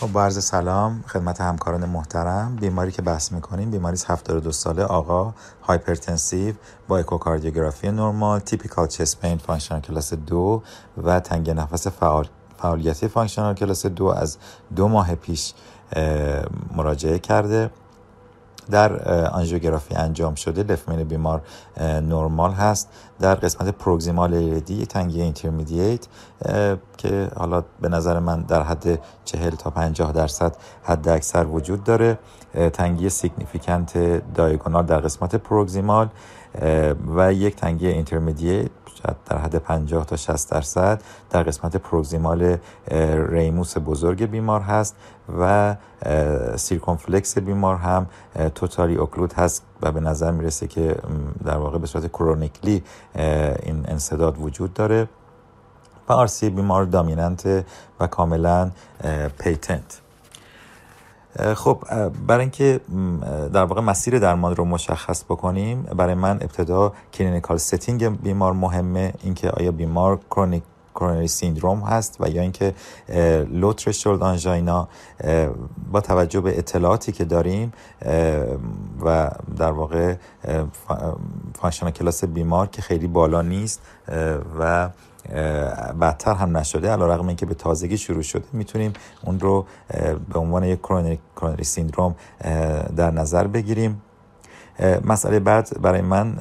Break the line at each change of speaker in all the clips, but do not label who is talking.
خب با سلام خدمت همکاران محترم. بیماری که بحث می‌کنیم بیماری 72 ساله آقا hypertensive با اکوکاردیوگرافی نرمال typical chest pain functional class دو و تنگ نفس فعال فعالیتی functional class دو از دو ماه پیش مراجعه کرده. در آنژیوگرافی انجام شده left main بیمار نرمال هست. در قسمت proximal LAD تنگی intermediate که حالا به نظر من در حد 40 تا 50 درصد حد اکثر وجود داره. تنگی significant diagonal در قسمت proximal و یک تنگی intermediate در حد 50 تا 60 درصد در قسمت proximal ramus بزرگ بیمار هست و circumflex بیمار هم totally occluded هست و به نظر می‌رسه که در واقع به صورت chronically این انسداد وجود داره. و RCA بیمار dominant و کاملا patent. خب برای اینکه در واقع مسیر درمان رو مشخص بکنیم برای من ابتدا clinical setting بیمار مهمه اینکه آیا بیمار chronic coronary syndrome هست و یا اینکه low threshold angina با توجه به اطلاعاتی که داریم و در واقع functional class بیمار که خیلی بالا نیست و بدتر هم نشده. علی رغم اینکه به تازگی شروع شده. می‌تونیم اون رو به عنوان یک coronary syndrome در نظر بگیریم. مسئله بعد برای من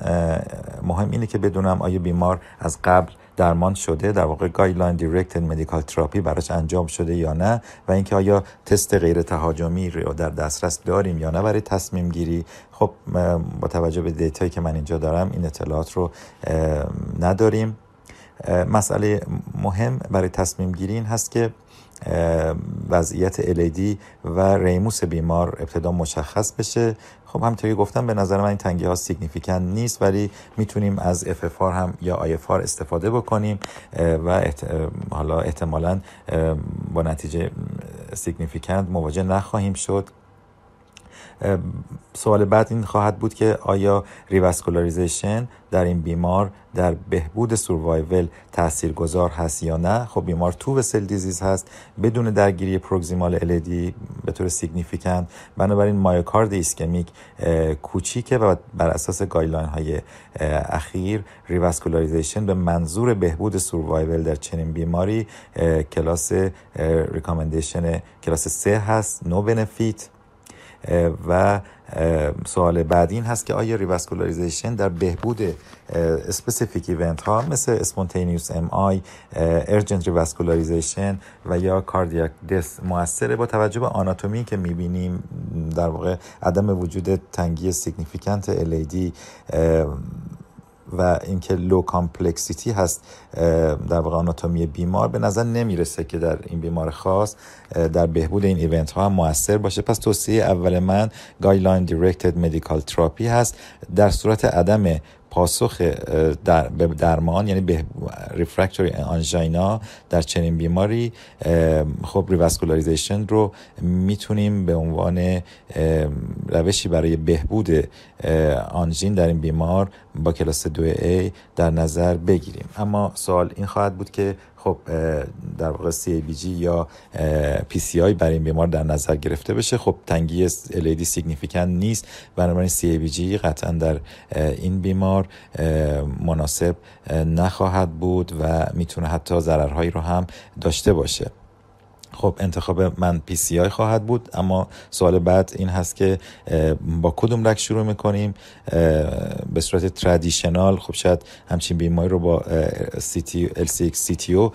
مهم اینه که بدونم آیا بیمار از قبل درمان شده در واقع guideline directed medical therapy براش انجام شده یا نه و اینکه آیا تست غیر تهاجمی رو در دسترس داریم یا نه برای تصمیم گیری. خب با توجه به data یی که من اینجا دارم این اطلاعات رو نداریم. مسئله مهم برای تصمیم گیری این هست که وضعیت LAD و ramus بیمار ابتدا مشخص بشه. خب همونطوری گفتم به نظر من این تنگی ها significant نیست ولی می‌تونیم از اف هم یا آی استفاده بکنیم و حالا احتمالا با نتیجه significant مواجه نخواهیم شد. سوال بعد این خواهد بود که آیا revascularization در این بیمار در بهبود survival تأثیر گذار هست یا نه؟ خب بیمار two vessel disease هست بدون درگیری proximal LAD به طور significant. بنابراین myocard ایسکمیک کوچیکه و بر اساس guideline های اخیر revascularization به منظور بهبود survival در چنین بیماری class recommendation class 3 هست no benefit. و سوال بعدی این هست که آیا revascularization در بهبود specific event ها مثل spontaneous MI urgent revascularization و یا cardiac death موثره با توجه به آناتومی که می‌بینیم در واقع عدم وجود تنگی significant LAD و اینکه low complexity هست در واقع آناتومی بیمار به نظر نمی‌رسه که در این بیمار خاص در بهبود این event ها هم موثر باشه. پس توصیه اول من guideline directed medical therapy هست. در صورت عدم پاسخ در درمان یعنی به refractory angina در چنین بیماری خب revascularization رو می‌تونیم به عنوان روشی برای بهبود آنژین در این بیمار با کلاس 2A در نظر بگیریم. اما سوال این خواهد بود که خب در واقع CABG یا PCI برای این بیمار در نظر گرفته بشه. خب تنگی LAD significant نیست. بنابراین CABG قطعا در این بیمار مناسب نخواهد بود و می‌تونه حتی ضررهایی رو هم داشته باشه. خب انتخاب من PCI خواهد بود اما سوال بعد این هست که با کدوم رگ شروع می‌کنیم؟ به صورت traditional خب شاید همچین بیماری رو با CTO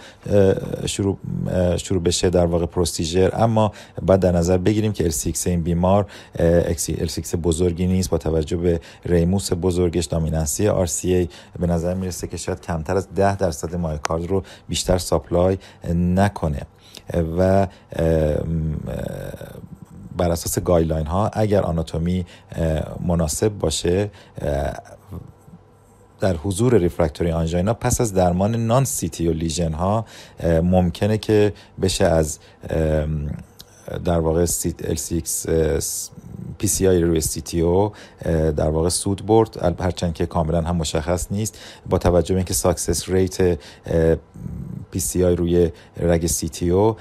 شروع شروع بشه در واقع procedure اما بعد در نظر بگیریم که سی این بیمار سی بزرگی نیست با توجه به ramus بزرگش dominancy ای به نظر می‌رسه که شاید کمتر از 10 درصد مایکارد رو بیشتر ساپلای نکنه. و بر اساس گایدلاین ها اگر آناتومی مناسب باشه در حضور ریفرکتوری آنژینا پس از درمان نان سیتی و لیژن ها ممکنه که بشه از در واقع LCX PCI روی CTO در واقع سود برد. هرچند که کاملا هم مشخص نیست. با توجه به اینکه success rate PCI روی رگ CTO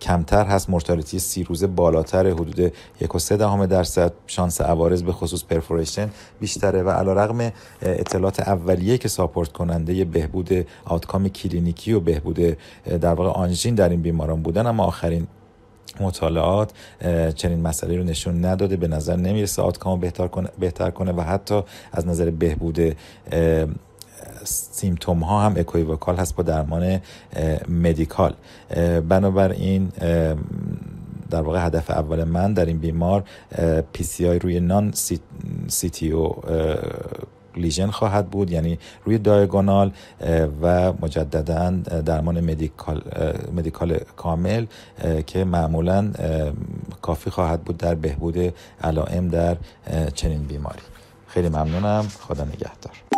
کمتر هست. mortality سی روزه بالاتر حدود یک و سه دهم درصد. شانس عوارض به خصوص perforation بیشتره. و علی رغم اطلاعات اولیه که support کننده بهبود outcome کلینیکی و بهبود در واقع آنژین در این بیماران بودن. اما آخرین مطالعات چنین مسئله رو نشون نداده. به نظر نمی‌رسه outcome بهتر کنه, بهتر کنه و حتی از نظر بهبود symptom ها هم equivocal هست با درمان medical. بنابراین در واقع هدف اول من در این بیمار PCI روی non-CTO lesion خواهد بود یعنی روی diagonal و مجددا درمان مدیکال, مدیکال کامل که معمولا کافی خواهد بود در بهبود علائم در چنین بیماری. خیلی ممنونم. خدا نگهدار.